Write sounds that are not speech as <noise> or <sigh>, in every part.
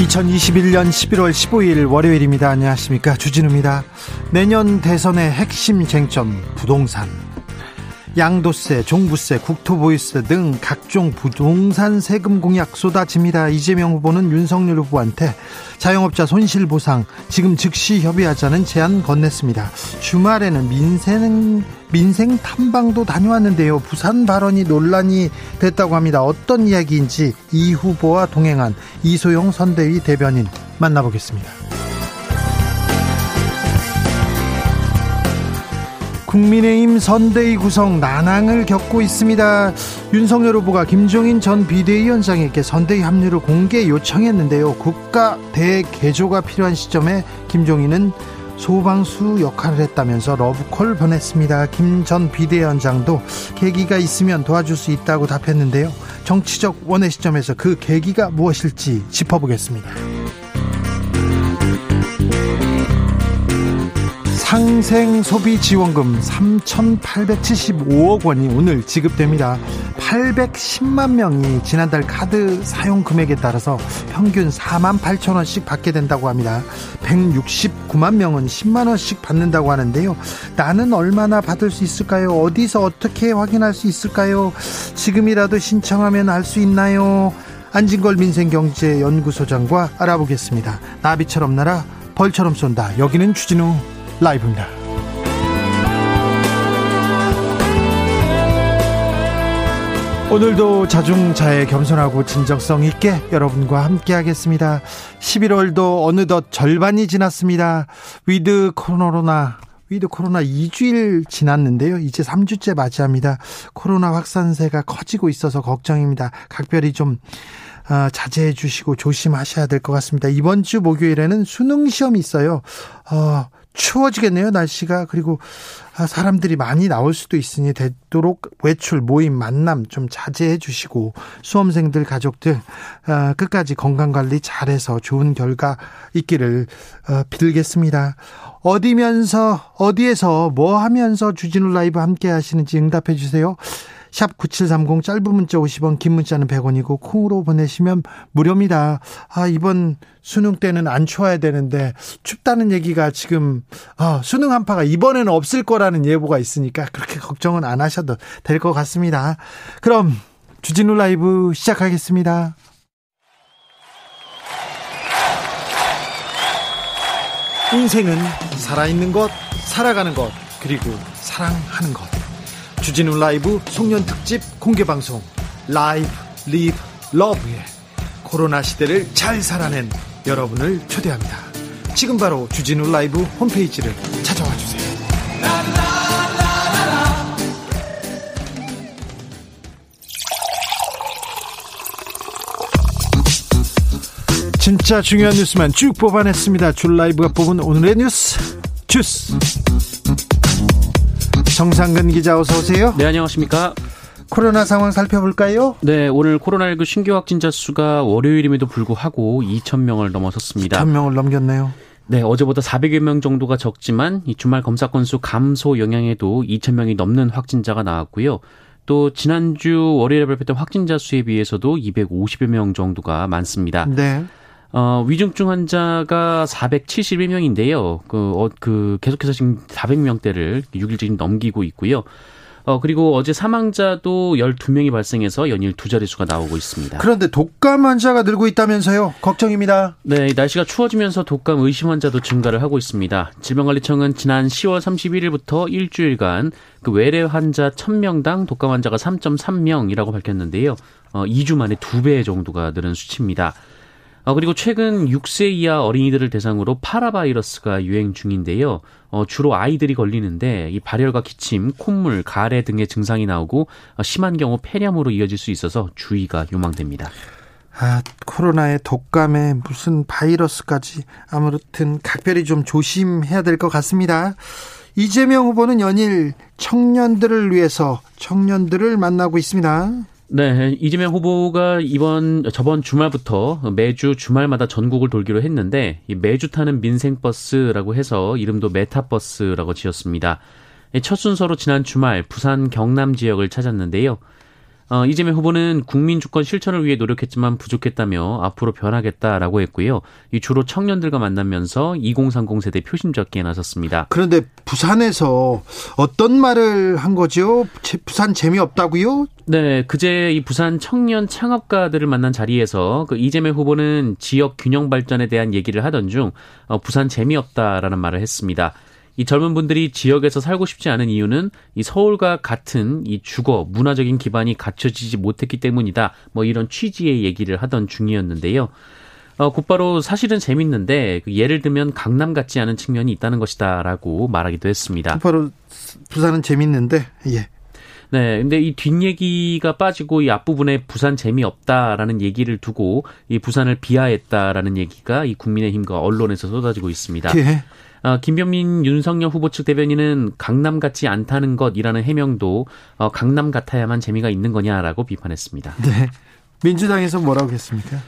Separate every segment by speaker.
Speaker 1: 2021년 11월 15일 월요일입니다. 안녕하십니까. 주진우입니다. 내년 대선의 핵심 쟁점 부동산 양도세, 종부세, 국토보유세 등 각종 부동산 세금 공약 쏟아집니다. 이재명 후보는 윤석열 후보한테 자영업자 손실보상 지금 즉시 협의하자는 제안 건넸습니다. 주말에는 민생 민생 탐방도 다녀왔는데요. 부산 발언이 논란이 됐다고 합니다. 어떤 이야기인지 이 후보와 동행한 이소영 선대위 대변인 만나보겠습니다. 국민의힘 선대위 구성 난항을 겪고 있습니다. 윤석열 후보가 김종인 전 비대위원장에게 선대위 합류를 공개 요청했는데요. 국가 대개조가 필요한 시점에 김종인은 소방수 역할을 했다면서 러브콜 보냈습니다. 김 전 비대위원장도 계기가 있으면 도와줄 수 있다고 답했는데요. 정치적 원의 시점에서 그 계기가 무엇일지 짚어보겠습니다. 상생소비지원금 3,875억 원이 오늘 지급됩니다. 810만 명이 지난달 카드 사용 금액에 따라서 평균 4만 8천 원씩 받게 된다고 합니다. 169만 명은 10만 원씩 받는다고 하는데요. 나는 얼마나 받을 수 있을까요? 어디서 어떻게 확인할 수 있을까요? 지금이라도 신청하면 알 수 있나요? 안진걸 민생경제연구소장과 알아보겠습니다. 나비처럼 날아 벌처럼 쏜다. 여기는 주진우 라이브입니다. 오늘도 자중자애 겸손하고 진정성 있게 여러분과 함께 하겠습니다. 11월도 어느덧 절반이 지났습니다. 위드 코로나 위드 코로나 2주일 지났는데요. 이제 3주째 맞이합니다. 코로나 확산세가 커지고 있어서 걱정입니다. 각별히 좀 어, 자제해 주시고 조심하셔야 될 것 같습니다. 이번 주 목요일에는 수능 시험이 있어요. 어, 추워지겠네요, 날씨가. 그리고 아, 사람들이 많이 나올 수도 있으니 되도록 외출, 모임, 만남 좀 자제해 주시고 수험생들 가족들 아, 끝까지 건강 관리 잘해서 좋은 결과 있기를 어, 빌겠습니다. 어디면서 어디에서 뭐 하면서 주진우 라이브 함께 하시는지 응답해 주세요. 샵 9730 짧은 문자 50원 긴 문자는 100원이고 콩으로 보내시면 무료입니다. 아 이번 수능 때는 안 추워야 되는데 춥다는 얘기가 지금 아, 수능 한파가 이번에는 없을 거라는 예보가 있으니까 그렇게 걱정은 안 하셔도 될 것 같습니다. 그럼 주진우 라이브 시작하겠습니다. 인생은 살아있는 것, 살아가는 것, 그리고 사랑하는 것. 주진우 라이브 송년 특집 공개 방송 live live love에 코로나 시대를 잘 살아낸 여러분을 초대합니다. 지금 바로 주진우 라이브 홈페이지를 찾아와 주세요. 진짜 중요한 뉴스만 쭉 뽑아냈습니다. 줄 라이브가 뽑은 오늘의 뉴스 주스. 정상근 기자 어서 오세요.
Speaker 2: 네, 안녕하십니까?
Speaker 1: 코로나 상황 살펴볼까요?
Speaker 2: 네, 오늘 코로나19 신규 확진자 수가 월요일임에도 불구하고 2,000명을 넘어섰습니다.
Speaker 1: 2,000명을 넘겼네요.
Speaker 2: 네, 어제보다 400여 명 정도가 적지만 이 주말 검사 건수 감소 영향에도 2,000명이 넘는 확진자가 나왔고요. 또 지난주 월요일에 발표했던 확진자 수에 비해서도 250여 명 정도가 많습니다.
Speaker 1: 네.
Speaker 2: 어, 위중증 환자가 471명인데요. 그, 어, 그, 계속해서 지금 400명대를 6일째 넘기고 있고요. 어, 그리고 어제 사망자도 12명이 발생해서 연일 두 자릿수가 나오고 있습니다.
Speaker 1: 그런데 독감 환자가 늘고 있다면서요? 걱정입니다.
Speaker 2: 네, 날씨가 추워지면서 독감 의심 환자도 증가를 하고 있습니다. 질병관리청은 지난 10월 31일부터 일주일간 그 외래 환자 1000명당 독감 환자가 3.3명이라고 밝혔는데요. 어, 2주 만에 2배 정도가 늘은 수치입니다. 어, 그리고 최근 6세 이하 어린이들을 대상으로 파라바이러스가 유행 중인데요. 어, 주로 아이들이 걸리는데 이 발열과 기침, 콧물, 가래 등의 증상이 나오고 어, 심한 경우 폐렴으로 이어질 수 있어서 주의가 요망됩니다.
Speaker 1: 아, 코로나의 독감에 무슨 바이러스까지 아무튼 각별히 좀 조심해야 될 것 같습니다. 이재명 후보는 연일 청년들을 위해서 청년들을 만나고 있습니다.
Speaker 2: 네, 이재명 후보가 이번 저번 주말부터 매주 주말마다 전국을 돌기로 했는데 매주 타는 민생 버스라고 해서 이름도 메타버스라고 지었습니다. 첫 순서로 지난 주말 부산 경남 지역을 찾았는데요. 어, 이재명 후보는 국민 주권 실천을 위해 노력했지만 부족했다며 앞으로 변하겠다라고 했고요. 이 주로 청년들과 만나면서 2030 세대 표심 적기에 나섰습니다.
Speaker 1: 그런데 부산에서 어떤 말을 한 거죠? 부산 재미없다고요?
Speaker 2: 네, 그제 이 부산 청년 창업가들을 만난 자리에서 그 이재명 후보는 지역 균형 발전에 대한 얘기를 하던 중 어, 부산 재미없다라는 말을 했습니다. 이 젊은 분들이 지역에서 살고 싶지 않은 이유는 이 서울과 같은 이 주거 문화적인 기반이 갖춰지지 못했기 때문이다. 뭐 이런 취지의 얘기를 하던 중이었는데요. 어, 곧바로 사실은 재밌는데 그 예를 들면 강남 같지 않은 측면이 있다는 것이다라고 말하기도 했습니다.
Speaker 1: 곧바로 부산은 재밌는데 예.
Speaker 2: 네, 근데 이 뒷얘기가 빠지고 이 앞부분에 부산 재미없다라는 얘기를 두고 이 부산을 비하했다라는 얘기가 이 국민의힘과 언론에서 쏟아지고 있습니다. 예. 어, 김병민 윤석열 후보 측 대변인은 강남 같지 않다는 것이라는 해명도 어, 강남 같아야만 재미가 있는 거냐라고 비판했습니다.
Speaker 1: 네. 민주당에서 뭐라고 했습니까?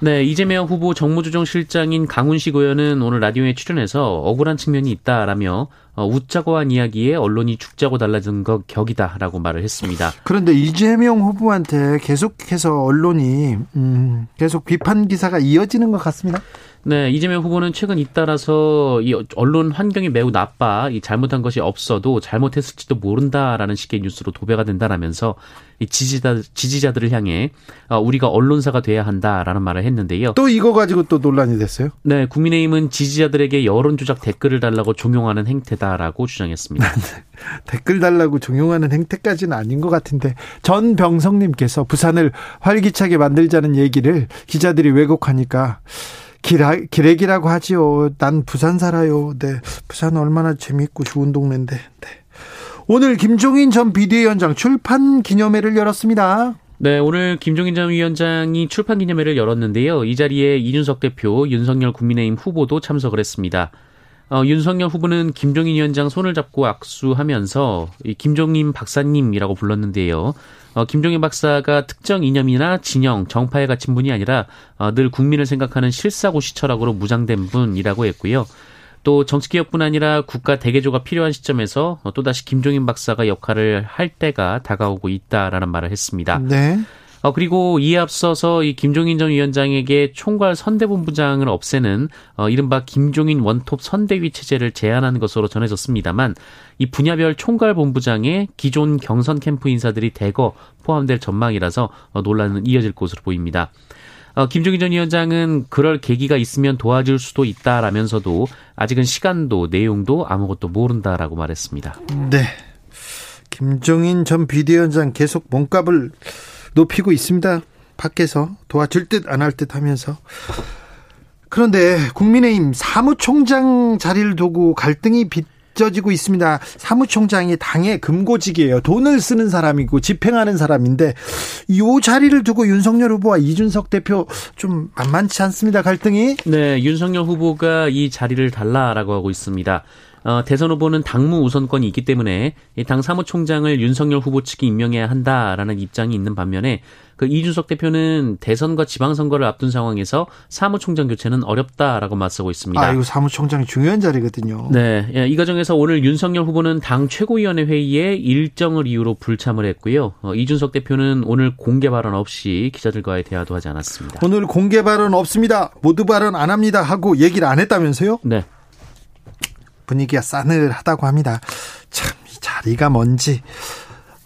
Speaker 2: 네, 이재명 후보 정무조정실장인 강훈식 의원은 오늘 라디오에 출연해서 억울한 측면이 있다라며 어, 웃자고 한 이야기에 언론이 죽자고 달라진 것 격이다라고 말을 했습니다.
Speaker 1: 그런데 이재명 후보한테 계속해서 언론이 음, 계속 비판 기사가 이어지는 것 같습니다.
Speaker 2: 네, 이재명 후보는 최근 잇따라서 이 언론 환경이 매우 나빠, 이 잘못한 것이 없어도 잘못했을지도 모른다라는 식의 뉴스로 도배가 된다라면서 이 지지자 지지자들을 향해 어, 우리가 언론사가 돼야 한다라는 말을 했는데요.
Speaker 1: 또 이거 가지고 또 논란이 됐어요?
Speaker 2: 네, 국민의힘은 지지자들에게 여론 조작 댓글을 달라고 종용하는 행태다라고 주장했습니다. <laughs>
Speaker 1: 댓글 달라고 종용하는 행태까지는 아닌 것 같은데 전병성님께서 부산을 활기차게 만들자는 얘기를 기자들이 왜곡하니까. 기라, 기레기라고 하지요. 난 부산 살아요. 네. 부산 얼마나 재밌고 좋은 동네인데. 네. 오늘 김종인 전 비대위원장 출판 기념회를 열었습니다.
Speaker 2: 네, 오늘 김종인 전 위원장이 출판 기념회를 열었는데요. 이 자리에 이준석 대표, 윤석열 국민의힘 후보도 참석을 했습니다. 어, 윤석열 후보는 김종인 위원장 손을 잡고 악수하면서 이 김종인 박사님이라고 불렀는데요. 어, 김종인 박사가 특정 이념이나 진영, 정파에 갇힌 분이 아니라 어, 늘 국민을 생각하는 실사고 시철학으로 무장된 분이라고 했고요. 또 정치개혁뿐 아니라 국가 대개조가 필요한 시점에서 어, 또다시 김종인 박사가 역할을 할 때가 다가오고 있다라는 말을 했습니다. 네. 어, 그리고 이에 앞서서 이 김종인 전 위원장에게 총괄 선대본부장을 없애는 어, 이른바 김종인 원톱 선대위 체제를 제안한 것으로 전해졌습니다만 이 분야별 총괄 본부장에 기존 경선 캠프 인사들이 대거 포함될 전망이라서 어, 논란은 이어질 것으로 보입니다. 어, 김종인 전 위원장은 그럴 계기가 있으면 도와줄 수도 있다라면서도 아직은 시간도 내용도 아무것도 모른다라고 말했습니다.
Speaker 1: 네. 김종인 전 비대위원장 계속 몸값을 높이고 있습니다. 밖에서 도와줄 듯 안 할 듯 하면서. 그런데 국민의힘 사무총장 자리를 두고 갈등이 빚져지고 있습니다. 사무총장이 당의 금고직이에요. 돈을 쓰는 사람이고 집행하는 사람인데 이 자리를 두고 윤석열 후보와 이준석 대표 좀 만만치 않습니다. 갈등이.
Speaker 2: 네, 윤석열 후보가 이 자리를 달라라고 하고 있습니다. 어, 대선 후보는 당무 우선권이 있기 때문에 당 사무총장을 윤석열 후보 측이 임명해야 한다라는 입장이 있는 반면에 그 이준석 대표는 대선과 지방선거를 앞둔 상황에서 사무총장 교체는 어렵다라고 맞서고 있습니다.
Speaker 1: 아, 이거 사무총장이 중요한 자리거든요.
Speaker 2: 네. 예, 이 과정에서 오늘 윤석열 후보는 당 최고위원회 회의에 일정을 이유로 불참을 했고요. 어, 이준석 대표는 오늘 공개 발언 없이 기자들과의 대화도 하지 않았습니다.
Speaker 1: 오늘 공개 발언 없습니다. 모두 발언 안 합니다 하고 얘기를 안 했다면서요?
Speaker 2: 네.
Speaker 1: 분위기가 싸늘하다고 합니다. 참, 이 자리가 뭔지.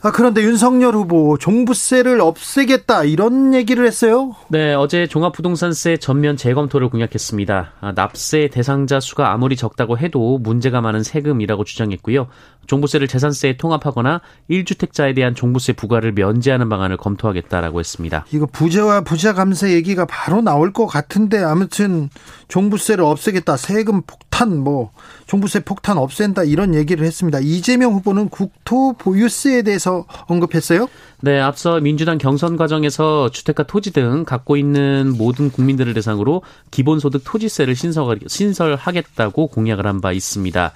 Speaker 1: 아, 그런데 윤석열 후보 종부세를 없애겠다 이런 얘기를 했어요.
Speaker 2: 네, 어제 종합부동산세 전면 재검토를 공약했습니다. 아, 납세 대상자 수가 아무리 적다고 해도 문제가 많은 세금이라고 주장했고요. 종부세를 재산세에 통합하거나 1주택자에 대한 종부세 부과를 면제하는 방안을 검토하겠다라고 했습니다.
Speaker 1: 이거 부재와 부자 감세 얘기가 바로 나올 것 같은데 아무튼 종부세를 없애겠다. 세금 폭탄 뭐 종부세 폭탄 없앤다 이런 얘기를 했습니다. 이재명 후보는 국토 보유세에 대해서 언급했어요?
Speaker 2: 네, 앞서 민주당 경선 과정에서 주택과 토지 등 갖고 있는 모든 국민들을 대상으로 기본소득 토지세를 신설하겠다고 공약을 한 바 있습니다.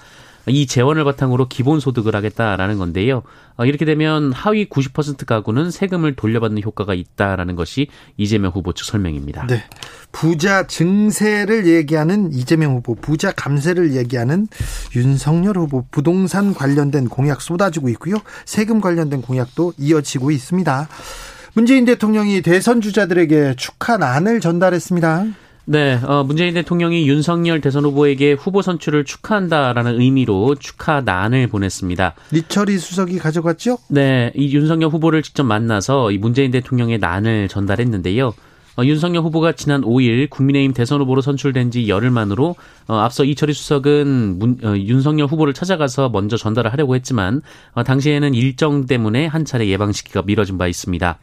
Speaker 2: 이 재원을 바탕으로 기본소득을 하겠다라는 건데요. 어, 이렇게 되면 하위 90% 가구는 세금을 돌려받는 효과가 있다라는 것이 이재명 후보 측 설명입니다.
Speaker 1: 네. 부자 증세를 얘기하는 이재명 후보, 부자 감세를 얘기하는 윤석열 후보, 부동산 관련된 공약 쏟아지고 있고요. 세금 관련된 공약도 이어지고 있습니다. 문재인 대통령이 대선 주자들에게 축하난을 전달했습니다.
Speaker 2: 네, 어, 문재인 대통령이 윤석열 대선 후보에게 후보 선출을 축하한다라는 의미로 축하난을 보냈습니다.
Speaker 1: 리철이 수석이 가져갔죠?
Speaker 2: 네, 이 윤석열 후보를 직접 만나서 이 문재인 대통령의 난을 전달했는데요. 어, 윤석열 후보가 지난 5일 국민의힘 대선 후보로 선출된 지 열흘 만으로 어, 앞서 이철희 수석은 문, 어, 윤석열 후보를 찾아가서 먼저 전달을 하려고 했지만 어, 당시에는 일정 때문에 한 차례 예방시키가 미뤄진 바 있습니다.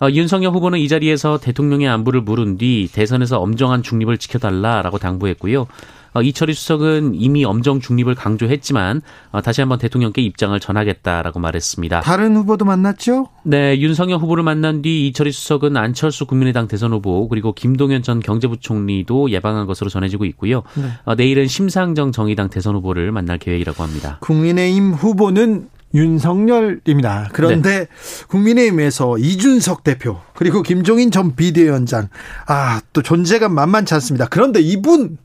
Speaker 2: 어, 윤석열 후보는 이 자리에서 대통령의 안부를 물은 뒤 대선에서 엄정한 중립을 지켜달라라고 당부했고요. 어, 이철희 수석은 이미 엄정 중립을 강조했지만 어, 다시 한번 대통령께 입장을 전하겠다라고 말했습니다.
Speaker 1: 다른 후보도 만났죠?
Speaker 2: 네, 윤석열 후보를 만난 뒤 이철희 수석은 안철수 국민의당 대선 후보 그리고 김동연 전 경제부총리도 예방한 것으로 전해지고 있고요. 네. 어, 내일은 심상정 정의당 대선 후보를 만날 계획이라고 합니다.
Speaker 1: 국민의힘 후보는 윤석열입니다. 그런데 네. 국민의힘에서 이준석 대표 그리고 김종인 전 비대위원장 아 또 존재감 만만치 않습니다. 그런데 이분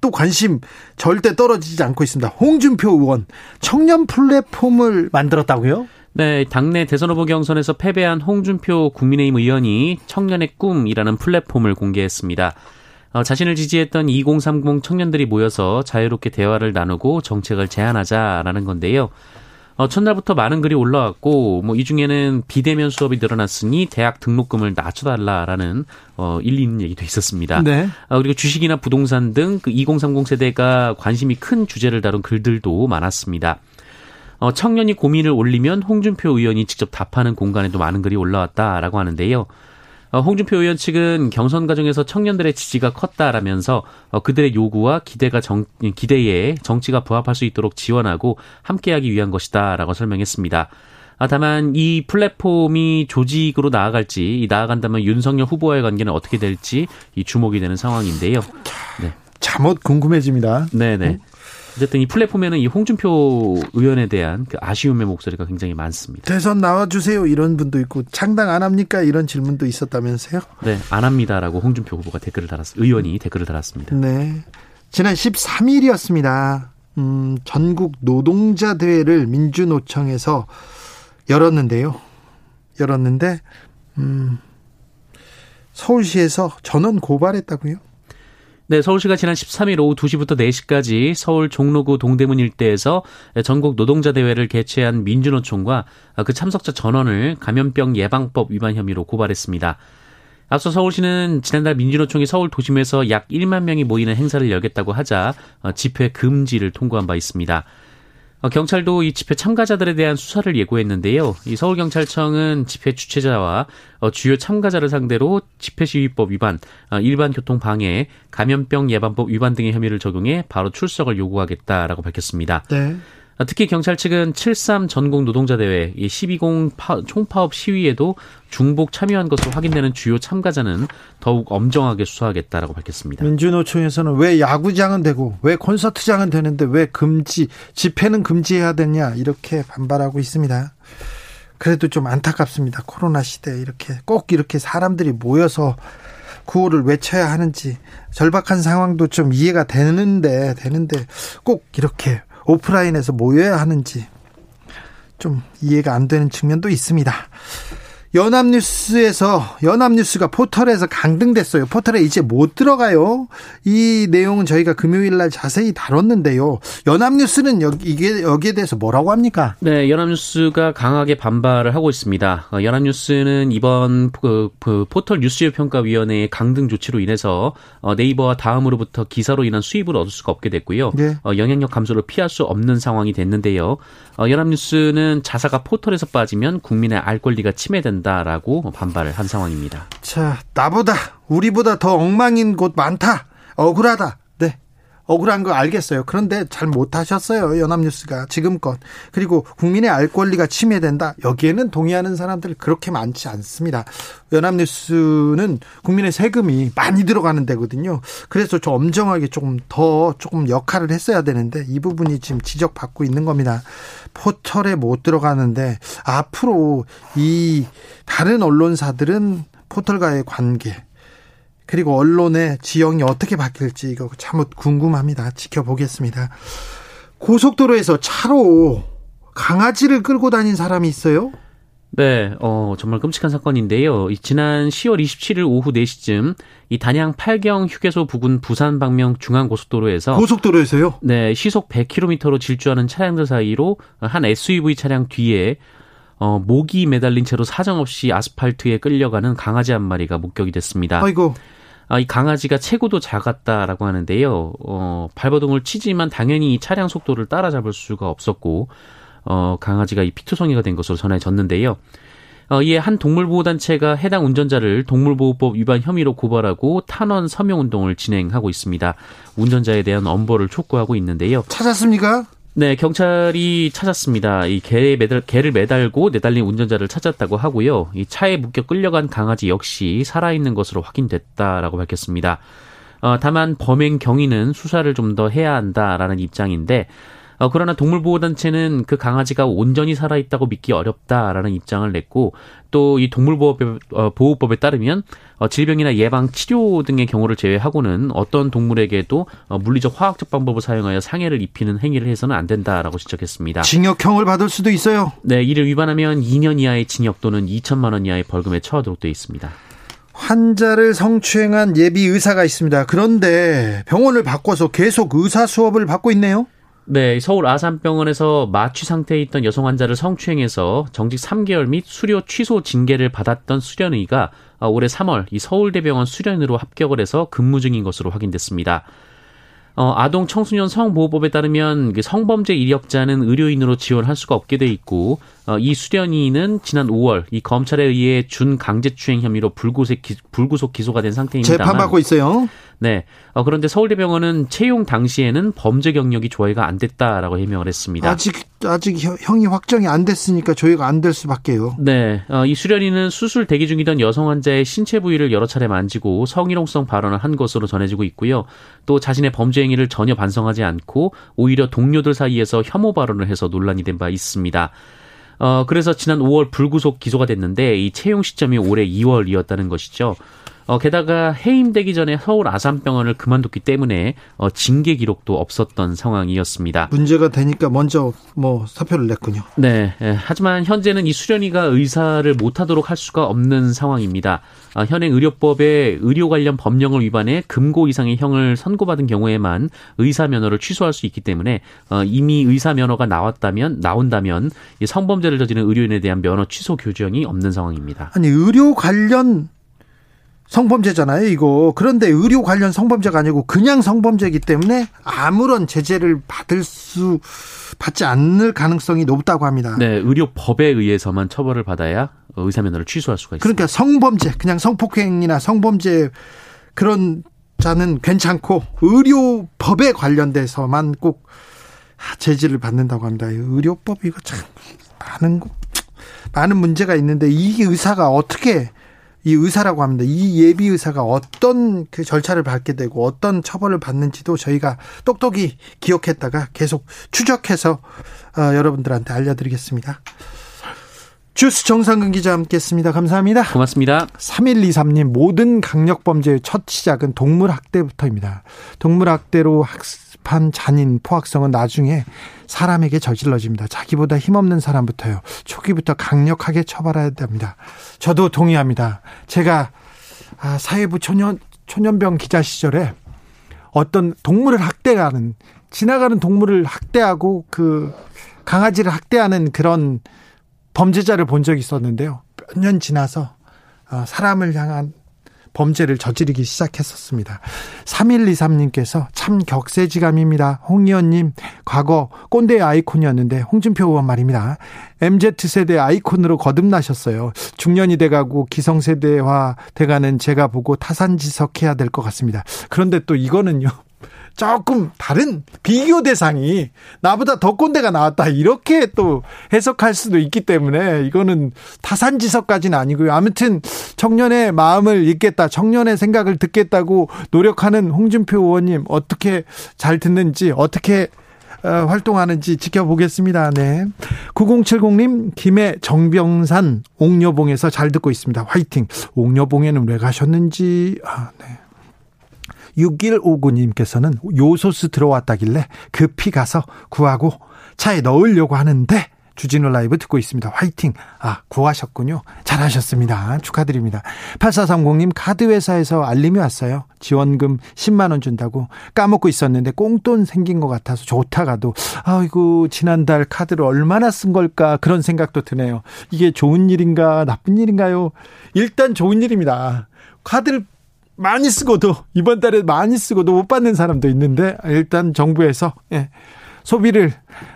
Speaker 1: 또 관심 절대 떨어지지 않고 있습니다. 홍준표 의원 청년 플랫폼을 만들었다고요?
Speaker 2: 네, 당내 대선 후보 경선에서 패배한 홍준표 국민의힘 의원이 청년의 꿈이라는 플랫폼을 공개했습니다. 어, 자신을 지지했던 2030 청년들이 모여서 자유롭게 대화를 나누고 정책을 제안하자라는 건데요. 어, 첫날부터 많은 글이 올라왔고 뭐 이 중에는 비대면 수업이 늘어났으니 대학 등록금을 낮춰달라라는 어, 일리 있는 얘기도 있었습니다. 네. 어, 그리고 주식이나 부동산 등 그 2030 세대가 관심이 큰 주제를 다룬 글들도 많았습니다. 어, 청년이 고민을 올리면 홍준표 의원이 직접 답하는 공간에도 많은 글이 올라왔다라고 하는데요. 어, 홍준표 의원 측은 경선 과정에서 청년들의 지지가 컸다라면서 어, 그들의 요구와 기대가 정, 기대에 정치가 부합할 수 있도록 지원하고 함께하기 위한 것이다라고 설명했습니다. 아, 다만 이 플랫폼이 조직으로 나아갈지 나아간다면 윤석열 후보와의 관계는 어떻게 될지 이 주목이 되는 상황인데요.
Speaker 1: 네. 잠옷 궁금해집니다.
Speaker 2: 네네. 음? 어쨌든 이 플랫폼에는 이 홍준표 의원에 대한 그 아쉬움의 목소리가 굉장히 많습니다.
Speaker 1: 대선 나와주세요 이런 분도 있고 창당 안 합니까 이런 질문도 있었다면서요?
Speaker 2: 네, 안 합니다라고 홍준표 후보가 댓글을 달았 의원이 댓글을 달았습니다.
Speaker 1: 네, 지난 13일이었습니다. 음, 전국 노동자 대회를 민주노총에서 열었는데요. 열었는데 음, 서울시에서 전원 고발했다고요?
Speaker 2: 네, 서울시가 지난 13일 오후 2시부터 4시까지 서울 종로구 동대문 일대에서 전국 노동자 대회를 개최한 민주노총과 그 참석자 전원을 감염병 예방법 위반 혐의로 고발했습니다. 앞서 서울시는 지난달 민주노총이 서울 도심에서 약 1만 명이 모이는 행사를 열겠다고 하자 집회 금지를 통고한 바 있습니다. 어, 경찰도 이 집회 참가자들에 대한 수사를 예고했는데요. 이 서울경찰청은 집회 주최자와 어, 주요 참가자를 상대로 집회시위법 위반, 어, 일반 교통 방해, 감염병 예방법 위반 등의 혐의를 적용해 바로 출석을 요구하겠다라고 밝혔습니다. 네. 아, 특히 경찰 측은 7.3 전국 노동자 대회, 12공 총파업 시위에도 중복 참여한 것으로 확인되는 주요 참가자는 더욱 엄정하게 수사하겠다라고 밝혔습니다.
Speaker 1: 민주노총에서는 왜 야구장은 되고 왜 콘서트장은 되는데 왜 금지 집회는 금지해야 되냐 이렇게 반발하고 있습니다. 그래도 좀 안타깝습니다. 코로나 시대에 이렇게 꼭 이렇게 사람들이 모여서 구호를 외쳐야 하는지 절박한 상황도 좀 이해가 되는데 되는데 꼭 이렇게 오프라인에서 모여야 하는지 좀 이해가 안 되는 측면도 있습니다. 연합뉴스에서 연합뉴스가 포털에서 강등됐어요. 포털에 이제 못 들어가요. 이 내용은 저희가 금요일 날 자세히 다뤘는데요. 연합뉴스는 여기 이게 여기에 대해서 뭐라고 합니까?
Speaker 2: 네, 연합뉴스가 강하게 반발을 하고 있습니다. 어, 연합뉴스는 이번 그, 그 포털 뉴스의 평가위원회의 강등 조치로 인해서 어, 네이버와 다음으로부터 기사로 인한 수입을 얻을 수가 없게 됐고요. 네. 어, 영향력 감소를 피할 수 없는 상황이 됐는데요. 연합뉴스는 자사가 포털에서 빠지면 국민의 알 권리가 침해된다. 된다라고 반발을 한 상황입니다.
Speaker 1: 자, 나보다 우리보다 더 엉망인 곳 많다. 억울하다. 네. 억울한 거 알겠어요. 그런데 잘 못하셨어요. 연합뉴스가 지금껏. 그리고 국민의 알 권리가 침해된다. 여기에는 동의하는 사람들 그렇게 많지 않습니다. 연합뉴스는 국민의 세금이 많이 들어가는 데거든요. 그래서 좀 엄정하게 조금 더 조금 역할을 했어야 되는데 이 부분이 지금 지적받고 있는 겁니다. 포털에 못 들어가는데 앞으로 이 다른 언론사들은 포털과의 관계 그리고 언론의 지형이 어떻게 바뀔지 이거 참 궁금합니다. 지켜보겠습니다. 고속도로에서 차로 강아지를 끌고 다닌 사람이 있어요?
Speaker 2: 네, 어, 정말 끔찍한 사건인데요. 지난 10월 27일 오후 4시쯤 이 단양 팔경 휴게소 부근 부산 방면 중앙 고속도로에서
Speaker 1: 고속도로에서요?
Speaker 2: 네, 시속 100km로 질주하는 차량들 사이로 한 SUV 차량 뒤에 어, 목이 매달린 채로 사정없이 아스팔트에 끌려가는 강아지 한 마리가 목격이 됐습니다.
Speaker 1: 아이고.
Speaker 2: 아, 이 강아지가 체구도 작았다라고 하는데요. 어, 발버둥을 치지만 당연히 이 차량 속도를 따라잡을 수가 없었고 어, 강아지가 이 피투성이가 된 것으로 전해졌는데요. 어, 이에 한 동물보호단체가 해당 운전자를 동물보호법 위반 혐의로 고발하고 탄원 서명 운동을 진행하고 있습니다. 운전자에 대한 엄벌을 촉구하고 있는데요.
Speaker 1: 찾았습니까?
Speaker 2: 네, 경찰이 찾았습니다. 이 개에 매달, 개를 매달고 내달린 운전자를 찾았다고 하고요. 이 차에 묶여 끌려간 강아지 역시 살아있는 것으로 확인됐다라고 밝혔습니다. 어, 다만 범행 경위는 수사를 좀 더 해야 한다라는 입장인데 어, 그러나 동물보호단체는 그 강아지가 온전히 살아있다고 믿기 어렵다라는 입장을 냈고 또 이 동물보호법에 어, 보호법에 따르면 어, 질병이나 예방 치료 등의 경우를 제외하고는 어떤 동물에게도 어, 물리적 화학적 방법을 사용하여 상해를 입히는 행위를 해서는 안 된다라고 지적했습니다.
Speaker 1: 징역형을 받을 수도 있어요.
Speaker 2: 네, 이를 위반하면 2년 이하의 징역 또는 2천만 원 이하의 벌금에 처하도록 되어 있습니다.
Speaker 1: 환자를 성추행한 예비 의사가 있습니다. 그런데 병원을 바꿔서 계속 의사 수업을 받고 있네요.
Speaker 2: 네, 서울 아산병원에서 마취 상태에 있던 여성 환자를 성추행해서 정직 3개월 및 수료 취소 징계를 받았던 수련의가 올해 3월 이 서울대병원 수련으로 합격을 해서 근무 중인 것으로 확인됐습니다. 어, 아동 청소년 성보호법에 따르면 그 성범죄 이력자는 의료인으로 지원할 수가 없게 돼 있고 어, 이 수련이는 지난 5월 이 검찰에 의해 준 강제추행 혐의로 불구속, 기, 불구속 기소가 된 상태입니다.
Speaker 1: 재판받고 있어요.
Speaker 2: 네. 어, 그런데 서울대병원은 채용 당시에는 범죄 경력이 조회가 안 됐다라고 해명을 했습니다.
Speaker 1: 아직 아직 형이 확정이 안 됐으니까 조회가 안 될 수밖에요.
Speaker 2: 네. 어, 이 수련이는 수술 대기 중이던 여성 환자의 신체 부위를 여러 차례 만지고 성희롱성 발언을 한 것으로 전해지고 있고요. 또 자신의 범죄 행위를 전혀 반성하지 않고 오히려 동료들 사이에서 혐오 발언을 해서 논란이 된 바 있습니다. 어, 그래서 지난 5월 불구속 기소가 됐는데 이 채용 시점이 올해 2월이었다는 것이죠. 어, 게다가 해임되기 전에 서울 아산병원을 그만뒀기 때문에 어, 징계 기록도 없었던 상황이었습니다.
Speaker 1: 문제가 되니까 먼저 뭐 사표를 냈군요.
Speaker 2: 네. 예, 하지만 현재는 이 수련이가 의사를 못하도록 할 수가 없는 상황입니다. 아, 현행 의료법에 의료 관련 법령을 위반해 금고 이상의 형을 선고받은 경우에만 의사 면허를 취소할 수 있기 때문에 어, 이미 의사 면허가 나왔다면 나온다면 성범죄를 저지른 의료인에 대한 면허 취소 교정이 없는 상황입니다.
Speaker 1: 아니 의료 관련 성범죄잖아요, 이거. 그런데 의료 관련 성범죄가 아니고 그냥 성범죄이기 때문에 아무런 제재를 받을 수 받지 않을 가능성이 높다고 합니다.
Speaker 2: 네, 의료법에 의해서만 처벌을 받아야 의사 면허를 취소할 수가 있습니다.
Speaker 1: 그러니까 성범죄, 그냥 성폭행이나 성범죄 그런 자는 괜찮고 의료법에 관련돼서만 꼭 제재를 받는다고 합니다. 의료법 이거 참 많은 많은 문제가 있는데 이 의사가 어떻게 이 의사라고 합니다. 이 예비 의사가 어떤 그 절차를 밟게 되고 어떤 처벌을 받는지도 저희가 똑똑히 기억했다가 계속 추적해서 어, 여러분들한테 알려드리겠습니다. 주스 정상근 기자 함께했습니다. 감사합니다.
Speaker 2: 고맙습니다.
Speaker 1: 3123님 모든 강력범죄의 첫 시작은 동물학대부터입니다. 동물학대로 학, 비슷한 잔인 포악성은 나중에 사람에게 저질러집니다. 자기보다 힘없는 사람부터요. 초기부터 강력하게 처벌해야 됩니다. 저도 동의합니다. 제가 아, 사회부 초년 초년병 기자 시절에 어떤 동물을 학대하는 지나가는 동물을 학대하고 그 강아지를 학대하는 그런 범죄자를 본 적이 있었는데요. 몇 년 지나서 어, 사람을 향한 범죄를 저지르기 시작했었습니다. 3123님께서 참 격세지감입니다. 홍 의원님, 과거 꼰대의 아이콘이었는데 홍준표 의원 말입니다. MZ세대 아이콘으로 거듭나셨어요. 중년이 돼가고 기성세대화 돼가는 제가 보고 타산지석해야 될 것 같습니다. 그런데 또 이거는요. 조금 다른 비교 대상이 나보다 더 꼰대가 나왔다 이렇게 또 해석할 수도 있기 때문에 이거는 타산지석까지는 아니고요. 아무튼 청년의 마음을 읽겠다, 청년의 생각을 듣겠다고 노력하는 홍준표 의원님 어떻게 잘 듣는지 어떻게 어, 활동하는지 지켜보겠습니다. 네. 9070님, 김해 정병산 옥녀봉에서 잘 듣고 있습니다. 화이팅. 옥녀봉에는 왜 가셨는지, 아, 네. 6159님께서는 요소수 들어왔다길래 급히 가서 구하고 차에 넣으려고 하는데 주진우 라이브 듣고 있습니다. 화이팅! 아, 구하셨군요. 잘하셨습니다. 축하드립니다. 8430님, 카드회사에서 알림이 왔어요. 지원금 10만원 준다고 까먹고 있었는데 꽁돈 생긴 것 같아서 좋다가도, 아이고, 지난달 카드를 얼마나 쓴 걸까 그런 생각도 드네요. 이게 좋은 일인가, 나쁜 일인가요? 일단 좋은 일입니다. 카드를 많이 쓰고도 이번 달에 많이 쓰고도 못 받는 사람도 있는데 일단 정부에서 예, 소비를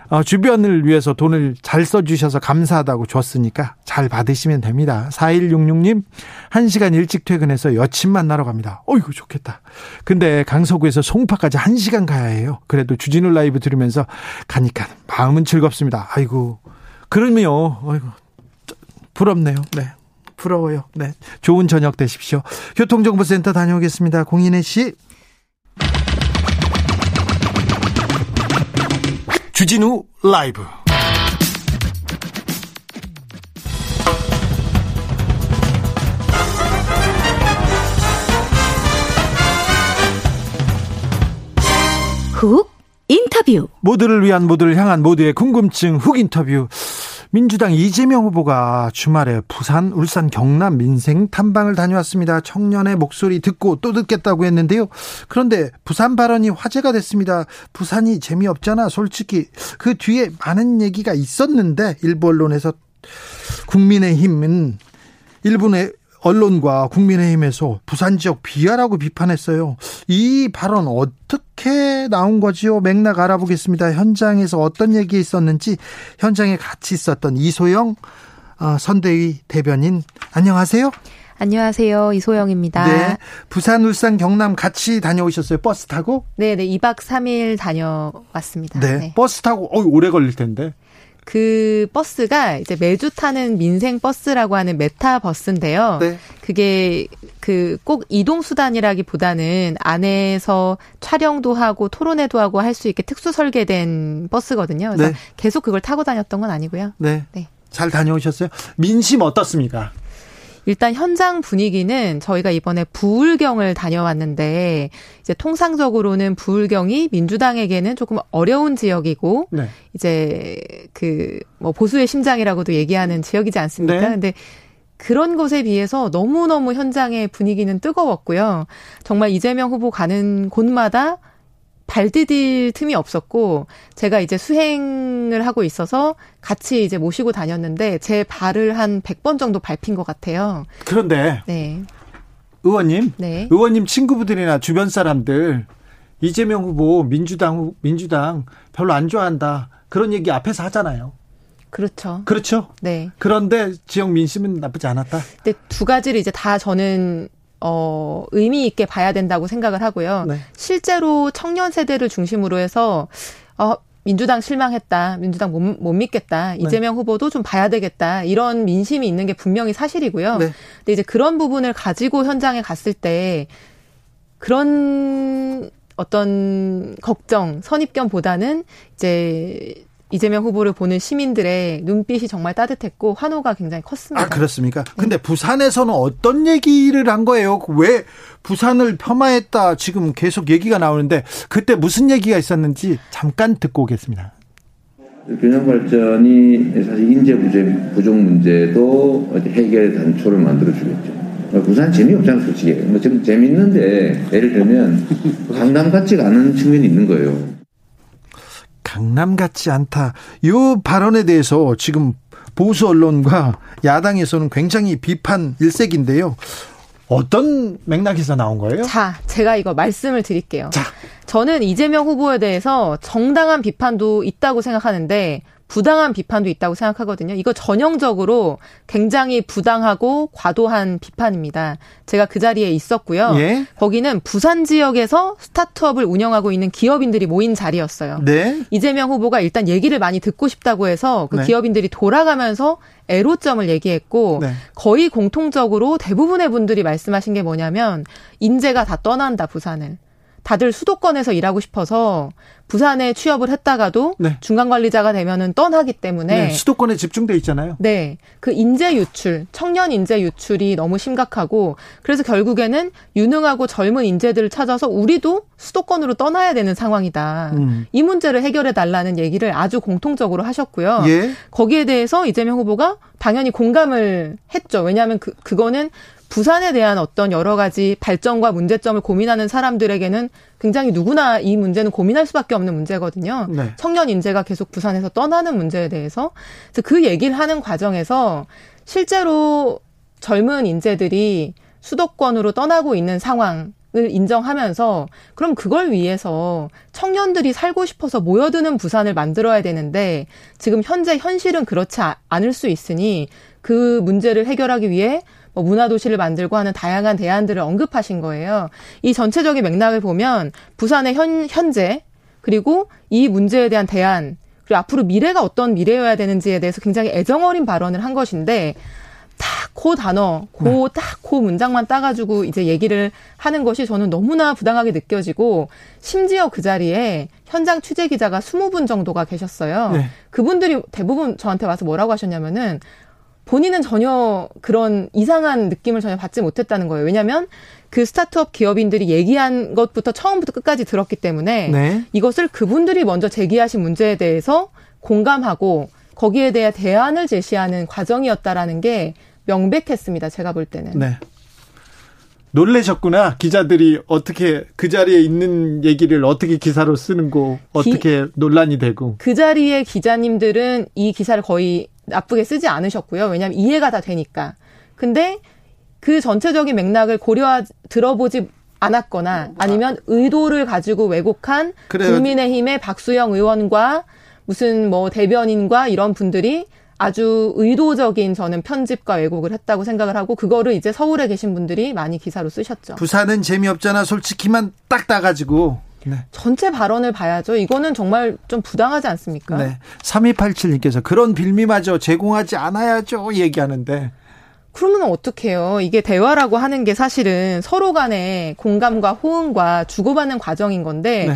Speaker 1: 어, 주변을 위해서 돈을 잘 써주셔서 감사하다고 줬으니까 잘 받으시면 됩니다. 4166님 1시간 일찍 퇴근해서 여친 만나러 갑니다. 어이구 좋겠다. 근데 강서구에서 송파까지 1시간 가야 해요. 그래도 주진우 라이브 들으면서 가니까 마음은 즐겁습니다. 아이고 그러면요. 아이고 부럽네요. 네. 부러워요. 네. 좋은 저녁 되십시오. 교통정보센터 다녀오겠습니다. 공인혜 씨. 주진우 라이브.
Speaker 3: 훅 인터뷰.
Speaker 1: 모두를 위한 모두를 향한 모두의 궁금증 훅 인터뷰. 민주당 이재명 후보가 주말에 부산, 울산, 경남 민생 탐방을 다녀왔습니다. 청년의 목소리 듣고 또 듣겠다고 했는데요. 그런데 부산 발언이 화제가 됐습니다. 부산이 재미없잖아. 솔직히 그 뒤에 많은 얘기가 있었는데 일부 언론에서 국민의힘은 일본의 언론과 국민의힘에서 부산 지역 비하라고 비판했어요. 이 발언 어떻게 나온 거지요? 맥락 알아보겠습니다. 현장에서 어떤 얘기 있었는지 현장에 같이 있었던 이소영 어, 선대위 대변인 안녕하세요.
Speaker 3: 안녕하세요. 이소영입니다. 네.
Speaker 1: 부산, 울산, 경남 같이 다녀오셨어요? 버스 타고?
Speaker 3: 네, 네. 2박 3일 다녀왔습니다.
Speaker 1: 네. 네. 버스 타고 어 오래 걸릴 텐데.
Speaker 3: 그 버스가 이제 매주 타는 민생 버스라고 하는 메타 버스인데요. 네. 그게 그 꼭 이동 수단이라기보다는 안에서 촬영도 하고 토론회도 하고 할 수 있게 특수 설계된 버스거든요. 그래서 네. 계속 그걸 타고 다녔던 건 아니고요.
Speaker 1: 네. 네. 잘 다녀오셨어요? 민심 어떻습니까?
Speaker 3: 일단 현장 분위기는 저희가 이번에 부울경을 다녀왔는데 이제 통상적으로는 부울경이 민주당에게는 조금 어려운 지역이고 네. 이제 그 뭐 보수의 심장이라고도 얘기하는 지역이지 않습니까? 네. 근데 그런 것에 비해서 너무너무 현장의 분위기는 뜨거웠고요. 정말 이재명 후보 가는 곳마다 발 디딜 틈이 없었고 제가 이제 수행을 하고 있어서 같이 이제 모시고 다녔는데 제 발을 한 100번 정도 밟힌 것 같아요.
Speaker 1: 그런데 네. 의원님, 네. 의원님 친구분들이나 주변 사람들 이재명 후보 민주당 민주당 별로 안 좋아한다. 그런 얘기 앞에서 하잖아요.
Speaker 3: 그렇죠.
Speaker 1: 그렇죠. 네. 그런데 지역 민심은 나쁘지 않았다.
Speaker 3: 근데 두 가지를 이제 다 저는 어, 의미 있게 봐야 된다고 생각을 하고요. 네. 실제로 청년 세대를 중심으로 해서, 어, 민주당 실망했다. 민주당 못, 못 믿겠다. 네. 이재명 후보도 좀 봐야 되겠다. 이런 민심이 있는 게 분명히 사실이고요. 네. 근데 이제 그런 부분을 가지고 현장에 갔을 때 그런 어떤 걱정, 선입견보다는 이제 이재명 후보를 보는 시민들의 눈빛이 정말 따뜻했고 환호가 굉장히 컸습니다.
Speaker 1: 아, 그렇습니까? 근데 네. 부산에서는 어떤 얘기를 한 거예요? 왜 부산을 폄하했다 지금 계속 얘기가 나오는데 그때 무슨 얘기가 있었는지 잠깐 듣고 오겠습니다.
Speaker 4: 균형 발전이 사실 인재 부족 문제도 해결 단초를 만들어 주겠죠. 부산 재미없잖아 솔직히. 뭐 지금 재밌는데 예를 들면 <laughs> 강남 같지가 않은 측면이 있는 거예요.
Speaker 1: 강남 같지 않다. 이 발언에 대해서 지금 보수 언론과 야당에서는 굉장히 비판 일색인데요. 어떤 맥락에서 나온 거예요?
Speaker 3: 자, 제가 이거 말씀을 드릴게요.
Speaker 1: 자.
Speaker 3: 저는 이재명 후보에 대해서 정당한 비판도 있다고 생각하는데 부당한 비판도 있다고 생각하거든요. 이거 전형적으로 굉장히 부당하고 과도한 비판입니다. 제가 그 자리에 있었고요. 예? 거기는 부산 지역에서 스타트업을 운영하고 있는 기업인들이 모인 자리였어요.
Speaker 1: 네?
Speaker 3: 이재명 후보가 일단 얘기를 많이 듣고 싶다고 해서 그 네. 기업인들이 돌아가면서 애로점을 얘기했고 네. 거의 공통적으로 대부분의 분들이 말씀하신 게 뭐냐면 인재가 다 떠난다 부산을. 다들 수도권에서 일하고 싶어서 부산에 취업을 했다가도 네. 중간 관리자가 되면은 떠나기 때문에 네,
Speaker 1: 수도권에 집중돼 있잖아요.
Speaker 3: 네. 그 인재 유출, 청년 인재 유출이 너무 심각하고 그래서 결국에는 유능하고 젊은 인재들을 찾아서 우리도 수도권으로 떠나야 되는 상황이다. 음. 이 문제를 해결해 달라는 얘기를 아주 공통적으로 하셨고요.
Speaker 1: 예.
Speaker 3: 거기에 대해서 이재명 후보가 당연히 공감을 했죠. 왜냐하면 그 그거는 부산에 대한 어떤 여러 가지 발전과 문제점을 고민하는 사람들에게는 굉장히 누구나 이 문제는 고민할 수밖에 없는 문제거든요. 네. 청년 인재가 계속 부산에서 떠나는 문제에 대해서 그래서 그 얘기를 하는 과정에서 실제로 젊은 인재들이 수도권으로 떠나고 있는 상황 을 인정하면서 그럼 그걸 위해서 청년들이 살고 싶어서 모여드는 부산을 만들어야 되는데 지금 현재 현실은 그렇지 않을 수 있으니 그 문제를 해결하기 위해 뭐 문화 도시를 만들고 하는 다양한 대안들을 언급하신 거예요. 이 전체적인 맥락을 보면 부산의 현, 현재 그리고 이 문제에 대한 대안 그리고 앞으로 미래가 어떤 미래여야 되는지에 대해서 굉장히 애정어린 발언을 한 것인데 딱그 단어, 그 딱그 네. 문장만 따가지고 이제 얘기를 하는 것이 저는 너무나 부당하게 느껴지고 심지어 그 자리에 현장 취재 기자가 20분 정도가 계셨어요. 네. 그분들이 대부분 저한테 와서 뭐라고 하셨냐면은 본인은 전혀 그런 이상한 느낌을 전혀 받지 못했다는 거예요. 왜냐하면 그 스타트업 기업인들이 얘기한 것부터 처음부터 끝까지 들었기 때문에 네. 이것을 그분들이 먼저 제기하신 문제에 대해서 공감하고 거기에 대해 대안을 제시하는 과정이었다라는 게 명백했습니다. 제가 볼 때는.
Speaker 1: 네. 놀래셨구나. 기자들이 어떻게 그 자리에 있는 얘기를 어떻게 기사로 쓰는 거 어떻게 기, 논란이 되고.
Speaker 3: 그 자리에 기자님들은 이 기사를 거의 나쁘게 쓰지 않으셨고요. 왜냐하면 이해가 다 되니까. 근데 그 전체적인 맥락을 고려 들어보지 않았거나 아니면 의도를 가지고 왜곡한 그래요. 국민의힘의 박수영 의원과 무슨 뭐 대변인과 이런 분들이 아주 의도적인 저는 편집과 왜곡을 했다고 생각을 하고 그거를 이제 서울에 계신 분들이 많이 기사로 쓰셨죠.
Speaker 1: 부산은 재미없잖아 솔직히만 딱 따가지고
Speaker 3: 네. 전체 발언을 봐야죠. 이거는 정말 좀 부당하지 않습니까?
Speaker 1: 네. 3287님께서 그런 빌미마저 제공하지 않아야죠. 얘기하는데.
Speaker 3: 그러면 어떡해요. 이게 대화라고 하는 게 사실은 서로 간의 공감과 호응과 주고받는 과정인 건데 네.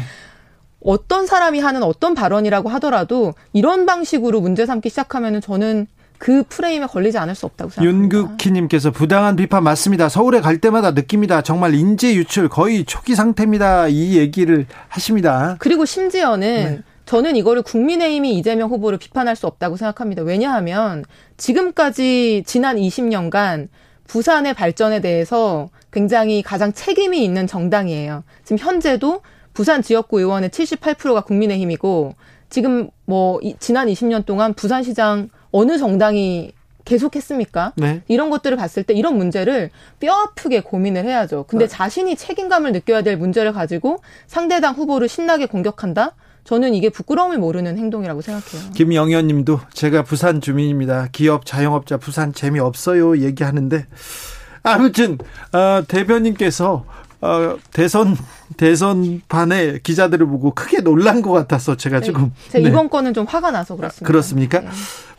Speaker 3: 어떤 사람이 하는 어떤 발언이라고 하더라도 이런 방식으로 문제 삼기 시작하면은 저는 그 프레임에 걸리지 않을 수 없다고 생각합니다.
Speaker 1: 윤국희님께서 부당한 비판 맞습니다. 서울에 갈 때마다 느낍니다. 정말 인재 유출 거의 초기 상태입니다. 이 얘기를 하십니다.
Speaker 3: 그리고 심지어는 네. 저는 이거를 국민의힘이 이재명 후보를 비판할 수 없다고 생각합니다. 왜냐하면 지금까지 지난 20년간 부산의 발전에 대해서 굉장히 가장 책임이 있는 정당이에요. 지금 현재도 부산 지역구 의원의 78%가 국민의힘이고 지금 뭐 지난 20년 동안 부산시장 어느 정당이 계속했습니까? 네. 이런 것들을 봤을 때 이런 문제를 뼈 아프게 고민을 해야죠. 근데 네. 자신이 책임감을 느껴야 될 문제를 가지고 상대당 후보를 신나게 공격한다? 저는 이게 부끄러움을 모르는 행동이라고 생각해요.
Speaker 1: 김영현 님도 제가 부산 주민입니다. 기업 자영업자 부산 재미없어요 얘기하는데 아무튼 어, 대변인께서 어, 대선 대선 반에 기자들을 보고 크게 놀란 것 같아서 제가 네. 지금
Speaker 3: 네. 이번 건은 좀 화가 나서 그렇습니다.
Speaker 1: 그렇습니까? 네.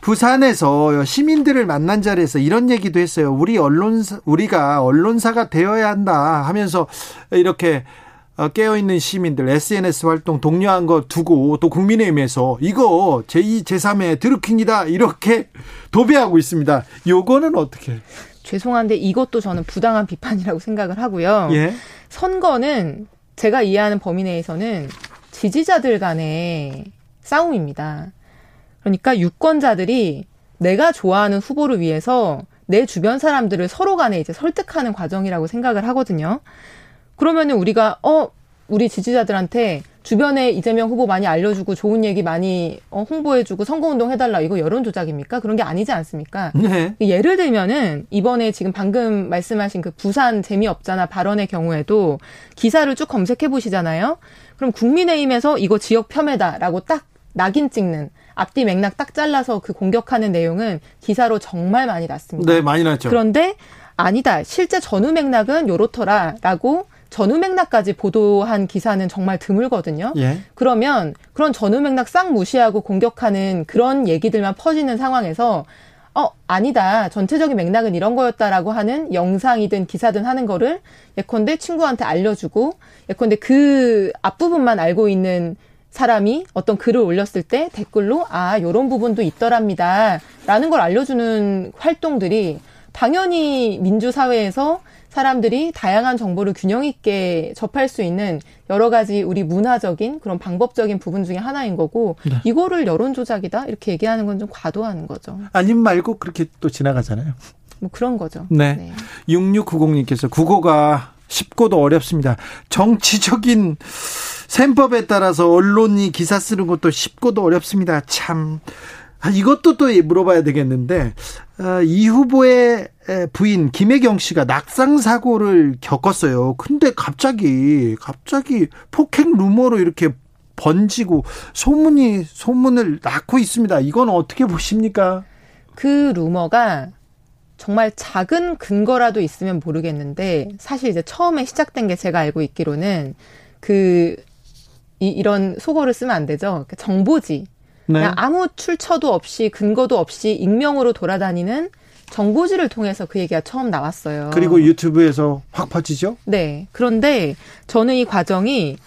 Speaker 1: 부산에서 시민들을 만난 자리에서 이런 얘기도 했어요. 우리 언론사 우리가 언론사가 되어야 한다 하면서 이렇게 어, 깨어있는 시민들 SNS 활동 독려한 거 두고 또 국민의힘에서 이거 제2, 제3의 드루킹이다 이렇게 도배하고 있습니다. 요거는 어떻게?
Speaker 3: 죄송한데 이것도 저는 부당한 비판이라고 <laughs> 생각을 하고요. 예. 선거는 제가 이해하는 범위 내에서는 지지자들 간의 싸움입니다. 그러니까 유권자들이 내가 좋아하는 후보를 위해서 내 주변 사람들을 서로 간에 이제 설득하는 과정이라고 생각을 하거든요. 그러면은 우리가 어 우리 지지자들한테 주변에 이재명 후보 많이 알려주고 좋은 얘기 많이 어, 홍보해주고 선거운동 해달라 이거 여론 조작입니까? 그런 게 아니지 않습니까? 네. 예를 들면은 이번에 지금 방금 말씀하신 그 부산 재미없잖아 발언의 경우에도 기사를 쭉 검색해 보시잖아요. 그럼 국민의힘에서 이거 지역 폄훼다라고 딱 낙인 찍는 앞뒤 맥락 딱 잘라서 그 공격하는 내용은 기사로 정말 많이 났습니다.
Speaker 1: 네, 많이 났죠.
Speaker 3: 그런데 아니다. 실제 전후 맥락은 요렇더라라고 전후 맥락까지 보도한 기사는 정말 드물거든요. 예. 그러면 그런 전후 맥락 싹 무시하고 공격하는 그런 얘기들만 퍼지는 상황에서 어, 아니다. 전체적인 맥락은 이런 거였다라고 하는 영상이든 기사든 하는 거를 예컨대 친구한테 알려주고 예컨대 그 앞부분만 알고 있는 사람이 어떤 글을 올렸을 때 댓글로 아 요런 부분도 있더랍니다 라는 걸 알려주는 활동들이 당연히 민주사회에서 사람들이 다양한 정보를 균형 있게 접할 수 있는 여러 가지 우리 문화적인 그런 방법적인 부분 중에 하나인 거고 네. 이거를 여론 조작이다 이렇게 얘기하는 건 좀 과도한 거죠.
Speaker 1: 아님 말고 그렇게 또 지나가잖아요.
Speaker 3: 뭐 그런 거죠.
Speaker 1: 네. 네. 6690님께서 국어가 쉽고도 어렵습니다. 정치적인 셈법에 따라서 언론이 기사 쓰는 것도 쉽고도 어렵습니다. 참. 아, 이것도 또 물어봐야 되겠는데, 아, 이 후보의 부인 김혜경 씨가 낙상 사고를 겪었어요. 근데 갑자기, 갑자기 폭행 루머로 이렇게 번지고 소문이, 소문을 낳고 있습니다. 이건 어떻게 보십니까?
Speaker 3: 그 루머가 정말 작은 근거라도 있으면 모르겠는데 사실 이제 처음에 시작된 게 제가 알고 있기로는 그 이, 이런 속어를 쓰면 안 되죠. 그러니까 정보지. 네. 아무 출처도 없이 근거도 없이 익명으로 돌아다니는 정보지를 통해서 그 얘기가 처음 나왔어요.
Speaker 1: 그리고 유튜브에서 확 퍼지죠?
Speaker 3: 네. 그런데 저는 이 과정이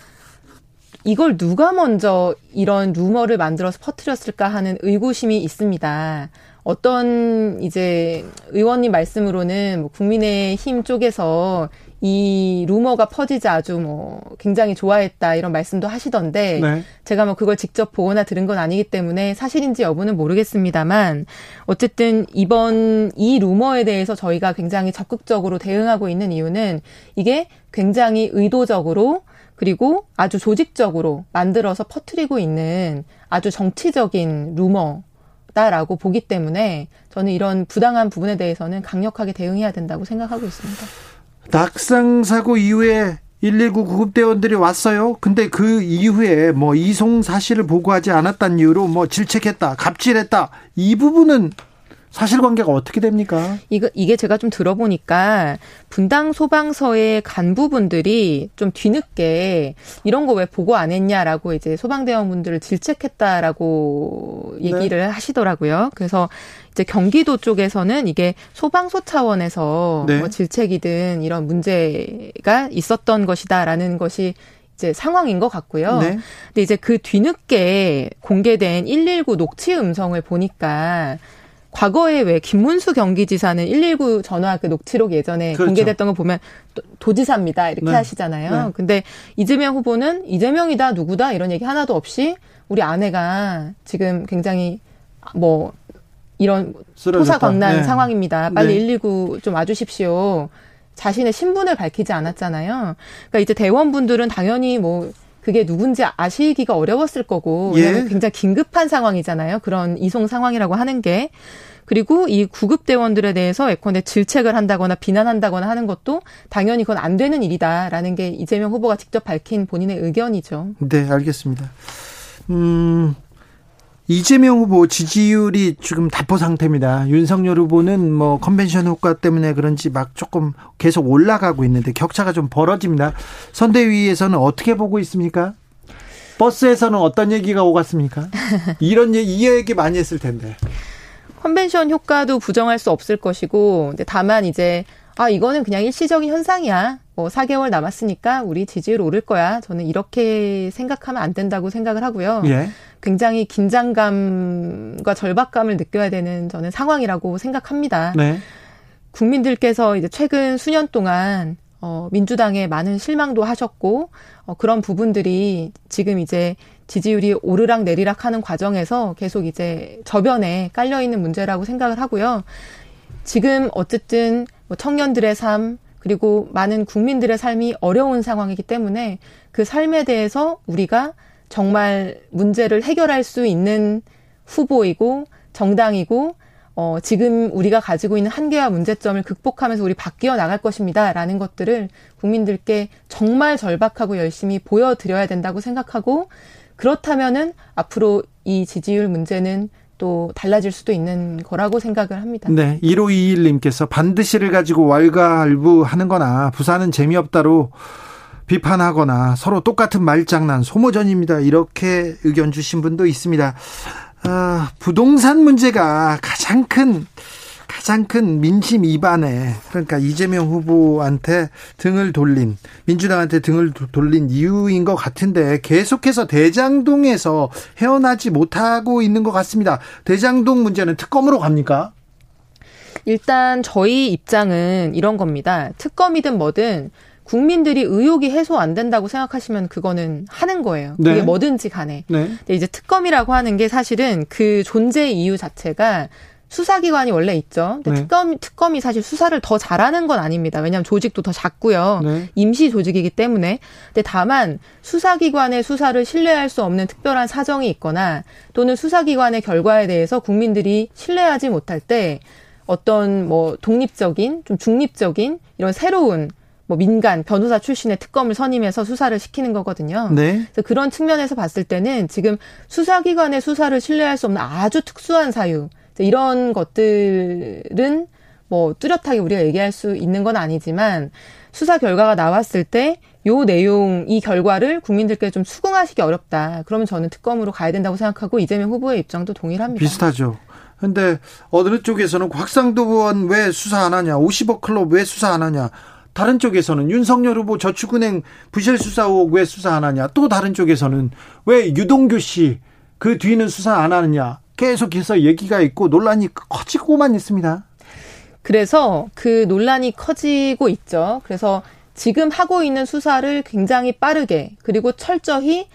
Speaker 3: 이걸 누가 먼저 이런 루머를 만들어서 퍼뜨렸을까 하는 의구심이 있습니다. 어떤 이제 의원님 말씀으로는 뭐 국민의힘 쪽에서 이 루머가 퍼지자 아주 뭐 굉장히 좋아했다 이런 말씀도 하시던데 네. 제가 뭐 그걸 직접 보거나 들은 건 아니기 때문에 사실인지 여부는 모르겠습니다만 어쨌든 이번 이 루머에 대해서 저희가 굉장히 적극적으로 대응하고 있는 이유는 이게 굉장히 의도적으로 그리고 아주 조직적으로 만들어서 퍼뜨리고 있는 아주 정치적인 루머 다라고 보기 때문에 저는 이런 부당한 부분에 대해서는 강력하게 대응해야 된다고 생각하고 있습니다.
Speaker 1: 낙상 사고 이후에 119 구급대원들이 왔어요. 근데 그 이후에 뭐 이송 사실을 보고하지 않았다는 이유로 뭐 질책했다, 갑질했다. 이 부분은 사실관계가 어떻게 됩니까?
Speaker 3: 이거 이게 제가 좀 들어보니까 분당 소방서의 간부분들이 좀 뒤늦게 이런 거 왜 보고 안 했냐라고 이제 소방대원분들을 질책했다라고 얘기를 네. 하시더라고요. 그래서 이제 경기도 쪽에서는 이게 소방서 차원에서 네. 뭐 질책이든 이런 문제가 있었던 것이다라는 것이 이제 상황인 것 같고요. 네. 근데 이제 그 뒤늦게 공개된 119 녹취 음성을 보니까 과거에 왜 김문수 경기지사는 119 전화 그 녹취록 예전에 그렇죠. 공개됐던 거 보면 도 지사입니다 이렇게 네. 하시잖아요. 네. 근데 이재명 후보는 이재명이다 누구다 이런 얘기 하나도 없이 우리 아내가 지금 굉장히 뭐 이런 토사광난 네. 상황입니다. 빨리 네. 119 좀 와주십시오. 자신의 신분을 밝히지 않았잖아요. 그러니까 이제 대원분들은 당연히 뭐 그게 누군지 아시기가 어려웠을 거고 예. 굉장히 긴급한 상황이잖아요. 그런 이송 상황이라고 하는 게. 그리고 이 구급 대원들에 대해서 예컨대 질책을 한다거나 비난한다거나 하는 것도 당연히 그건 안 되는 일이다라는 게 이재명 후보가 직접 밝힌 본인의 의견이죠.
Speaker 1: 네, 알겠습니다. 음, 이재명 후보 지지율이 지금 답보 상태입니다. 윤석열 후보는 뭐 컨벤션 효과 때문에 그런지 막 조금 계속 올라가고 있는데 격차가 좀 벌어집니다. 선대위에서는 어떻게 보고 있습니까? 버스에서는 어떤 얘기가 오갔습니까? <laughs> 이런 얘기, 이 얘기 많이 했을 텐데.
Speaker 3: 컨벤션 효과도 부정할 수 없을 것이고, 근데 다만 이제 아 이거는 그냥 일시적인 현상이야. 뭐 4개월 남았으니까 우리 지지율 오를 거야. 저는 이렇게 생각하면 안 된다고 생각을 하고요. 예. 굉장히 긴장감과 절박감을 느껴야 되는 저는 상황이라고 생각합니다. 네. 국민들께서 이제 최근 수년 동안 어, 민주당에 많은 실망도 하셨고, 어, 그런 부분들이 지금 이제 지지율이 오르락 내리락 하는 과정에서 계속 이제 저변에 깔려 있는 문제라고 생각을 하고요. 지금 어쨌든 뭐 청년들의 삶, 그리고 많은 국민들의 삶이 어려운 상황이기 때문에 그 삶에 대해서 우리가 정말 문제를 해결할 수 있는 후보이고 정당이고 어, 지금 우리가 가지고 있는 한계와 문제점을 극복하면서 우리 바뀌어 나갈 것입니다. 라는 것들을 국민들께 정말 절박하고 열심히 보여드려야 된다고 생각하고 그렇다면은 앞으로 이 지지율 문제는 또 달라질 수도 있는 거라고 생각을 합니다.
Speaker 1: 네. 1521님께서 반드시를 가지고 왈가왈부하는 거나 부산은 재미없다로 비판하거나 서로 똑같은 말장난 소모전입니다. 이렇게 의견 주신 분도 있습니다. 아, 부동산 문제가 가장 큰 가장 큰 민심 위반에 그러니까 이재명 후보한테 등을 돌린 민주당한테 등을 돌린 이유인 것 같은데 계속해서 대장동에서 헤어나지 못하고 있는 것 같습니다. 대장동 문제는 특검으로 갑니까?
Speaker 3: 일단 저희 입장은 이런 겁니다. 특검이든 뭐든 국민들이 의혹이 해소 안 된다고 생각하시면 그거는 하는 거예요. 그게 네. 뭐든지 간에. 네. 근데 이제 특검이라고 하는 게 사실은 그 존재 이유 자체가 수사기관이 원래 있죠. 근데 네. 특검, 특검이 사실 수사를 더 잘하는 건 아닙니다. 왜냐하면 조직도 더 작고요. 네. 임시 조직이기 때문에. 근데 다만 수사기관의 수사를 신뢰할 수 없는 특별한 사정이 있거나 또는 수사기관의 결과에 대해서 국민들이 신뢰하지 못할 때 어떤 뭐 독립적인, 좀 중립적인 이런 새로운 뭐 민간 변호사 출신의 특검을 선임해서 수사를 시키는 거거든요. 네. 그래서 그런 측면에서 봤을 때는 지금 수사기관의 수사를 신뢰할 수 없는 아주 특수한 사유 이런 것들은 뭐 뚜렷하게 우리가 얘기할 수 있는 건 아니지만 수사 결과가 나왔을 때 요 내용 이 결과를 국민들께 좀 수긍하시기 어렵다. 그러면 저는 특검으로 가야 된다고 생각하고 이재명 후보의 입장도 동일합니다.
Speaker 1: 비슷하죠. 근데 어느 쪽에서는 곽상도 의원 왜 수사 안 하냐, 50억 클럽 왜 수사 안 하냐, 다른 쪽에서는 윤석열 후보 저축은행 부실 수사 의혹 왜 수사 안 하냐, 또 다른 쪽에서는 왜 유동규 씨 그 뒤는 수사 안 하느냐, 계속해서 얘기가 있고 논란이 커지고만 있습니다.
Speaker 3: 그래서 그 논란이 커지고 있죠. 그래서 지금 하고 있는 수사를 굉장히 빠르게 그리고 철저히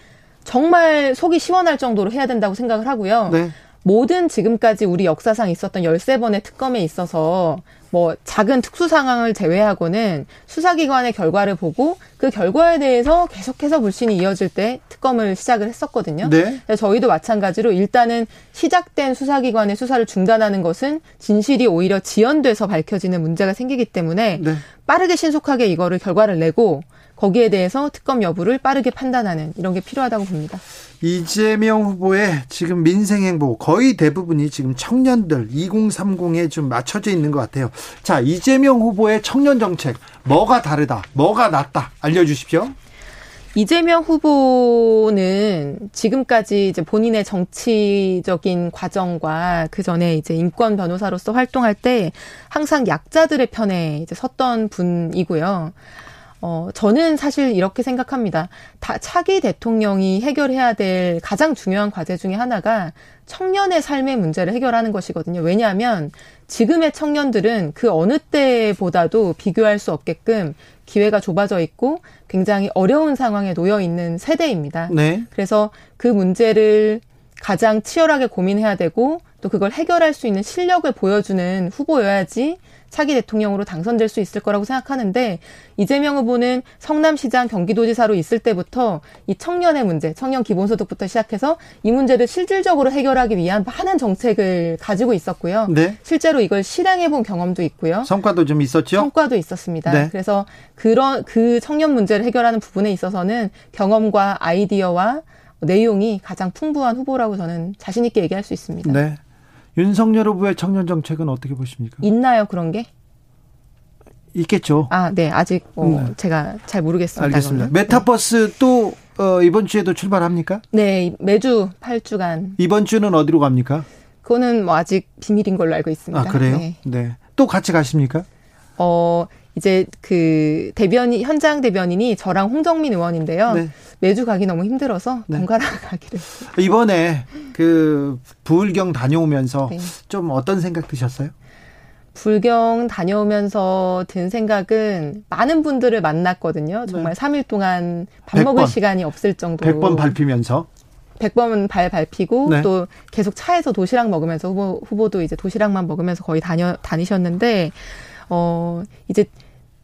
Speaker 3: 정말 속이 시원할 정도로 해야 된다고 생각을 하고요. 네. 모든 지금까지 우리 역사상 있었던 13번의 특검에 있어서 뭐 작은 특수 상황을 제외하고는 수사기관의 결과를 보고 그 결과에 대해서 계속해서 불신이 이어질 때 특검을 시작을 했었거든요. 네. 저희도 마찬가지로 일단은 시작된 수사기관의 수사를 중단하는 것은 진실이 오히려 지연돼서 밝혀지는 문제가 생기기 때문에 네. 빠르게 신속하게 이거를 결과를 내고 거기에 대해서 특검 여부를 빠르게 판단하는 이런 게 필요하다고 봅니다.
Speaker 1: 이재명 후보의 지금 민생 행보 거의 대부분이 지금 청년들 2030에 좀 맞춰져 있는 것 같아요. 자, 이재명 후보의 청년 정책 뭐가 다르다, 뭐가 낫다 알려 주십시오.
Speaker 3: 이재명 후보는 지금까지 이제 본인의 정치적인 과정과 그 전에 이제 인권 변호사로서 활동할 때 항상 약자들의 편에 이제 섰던 분이고요. 어, 저는 사실 이렇게 생각합니다. 다 차기 대통령이 해결해야 될 가장 중요한 과제 중에 하나가 청년의 삶의 문제를 해결하는 것이거든요. 왜냐하면 지금의 청년들은 그 어느 때보다도 비교할 수 없게끔 기회가 좁아져 있고 굉장히 어려운 상황에 놓여 있는 세대입니다. 네. 그래서 그 문제를 가장 치열하게 고민해야 되고 또 그걸 해결할 수 있는 실력을 보여주는 후보여야지 차기 대통령으로 당선될 수 있을 거라고 생각하는데 이재명 후보는 성남시장 경기도지사로 있을 때부터 이 청년의 문제, 청년 기본소득부터 시작해서 이 문제를 실질적으로 해결하기 위한 많은 정책을 가지고 있었고요. 네. 실제로 이걸 실행해 본 경험도 있고요.
Speaker 1: 성과도 좀 있었죠?
Speaker 3: 성과도 있었습니다. 네. 그래서 그런 그 청년 문제를 해결하는 부분에 있어서는 경험과 아이디어와 내용이 가장 풍부한 후보라고 저는 자신 있게 얘기할 수 있습니다. 네.
Speaker 1: 윤석열 후보의 청년 정책은 어떻게 보십니까?
Speaker 3: 있나요 그런 게?
Speaker 1: 있겠죠.
Speaker 3: 아, 네. 아직 어, 네. 제가 잘 모르겠습니다.
Speaker 1: 알겠습니다. 그거는. 메타버스 네. 또 어, 이번 주에도 출발합니까?
Speaker 3: 네, 매주 8주간.
Speaker 1: 이번 주는 어디로 갑니까?
Speaker 3: 그거는 뭐 아직 비밀인 걸로 알고 있습니다.
Speaker 1: 아, 그래요? 네. 네. 또 같이 가십니까?
Speaker 3: 어, 이제 그 대변인 현장 대변인이 저랑 홍정민 의원인데요. 네. 매주 가기 너무 힘들어서 네. 번갈아 <laughs> 가기로 했어요.
Speaker 1: 이번에 그 부울경 다녀오면서 네. 좀 어떤 생각 드셨어요?
Speaker 3: 불경 다녀오면서 든 생각은 많은 분들을 만났거든요. 정말 네. 3일 동안 밥 100번. 먹을 시간이 없을 정도로.
Speaker 1: 100번 밟히면서.
Speaker 3: 100번 발 밟히고 네. 또 계속 차에서 도시락 먹으면서 후보, 후보도 이제 도시락만 먹으면서 거의 다녀, 다니셨는데, 어, 이제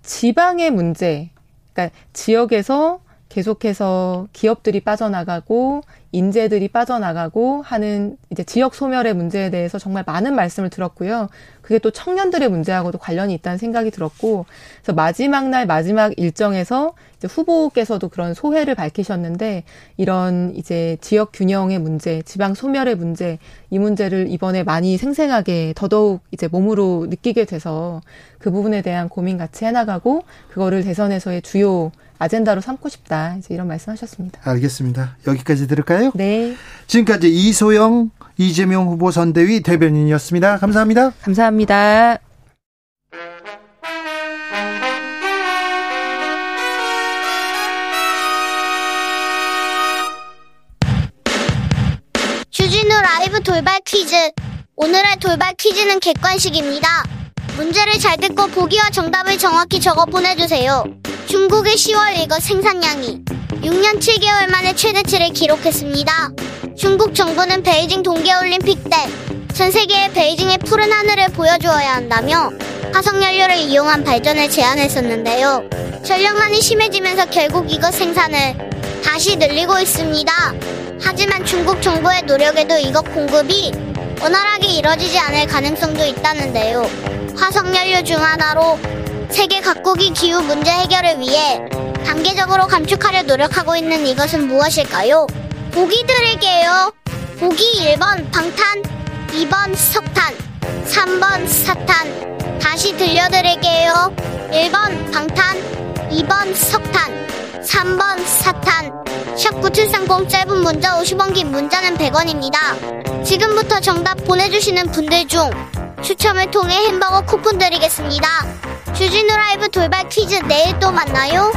Speaker 3: 지방의 문제, 그러니까 지역에서 계속해서 기업들이 빠져나가고 인재들이 빠져나가고 하는 이제 지역 소멸의 문제에 대해서 정말 많은 말씀을 들었고요. 그게 또 청년들의 문제하고도 관련이 있다는 생각이 들었고, 그래서 마지막 날 마지막 일정에서 이제 후보께서도 그런 소회를 밝히셨는데 이런 이제 지역 균형의 문제, 지방 소멸의 문제 이 문제를 이번에 많이 생생하게 더더욱 이제 몸으로 느끼게 돼서 그 부분에 대한 고민 같이 해나가고 그거를 대선에서의 주요 아젠다로 삼고 싶다. 이제 이런 말씀하셨습니다.
Speaker 1: 알겠습니다. 여기까지 들을까요?
Speaker 3: 네.
Speaker 1: 지금까지 이소영 이재명 후보 선대위 대변인이었습니다. 감사합니다.
Speaker 3: 감사합니다.
Speaker 5: 주진우 라이브 돌발 퀴즈. 오늘의 돌발 퀴즈는 객관식입니다. 문제를 잘 듣고 보기와 정답을 정확히 적어 보내주세요. 중국의 10월 이것 생산량이 6년 7개월 만에 최대치를 기록했습니다. 중국 정부는 베이징 동계올림픽 때 전 세계의 베이징의 푸른 하늘을 보여주어야 한다며 화석연료를 이용한 발전을 제안했었는데요. 전력난이 심해지면서 결국 이것 생산을 다시 늘리고 있습니다. 하지만 중국 정부의 노력에도 이것 공급이 원활하게 이뤄지지 않을 가능성도 있다는데요. 화석연료 중 하나로 세계 각국이 기후 문제 해결을 위해 단계적으로 감축하려 노력하고 있는 이것은 무엇일까요? 보기 드릴게요. 보기 1번 방탄, 2번 석탄, 3번 사탄. 다시 들려드릴게요. 1번 방탄, 2번 석탄, 3번 사탄. 샵9730 짧은 문자 50원 긴 문자는 100원입니다. 지금부터 정답 보내주시는 분들 중 추첨을 통해 햄버거 쿠폰 드리겠습니다. 주진우 라이브 돌발 퀴즈 내일 또 만나요.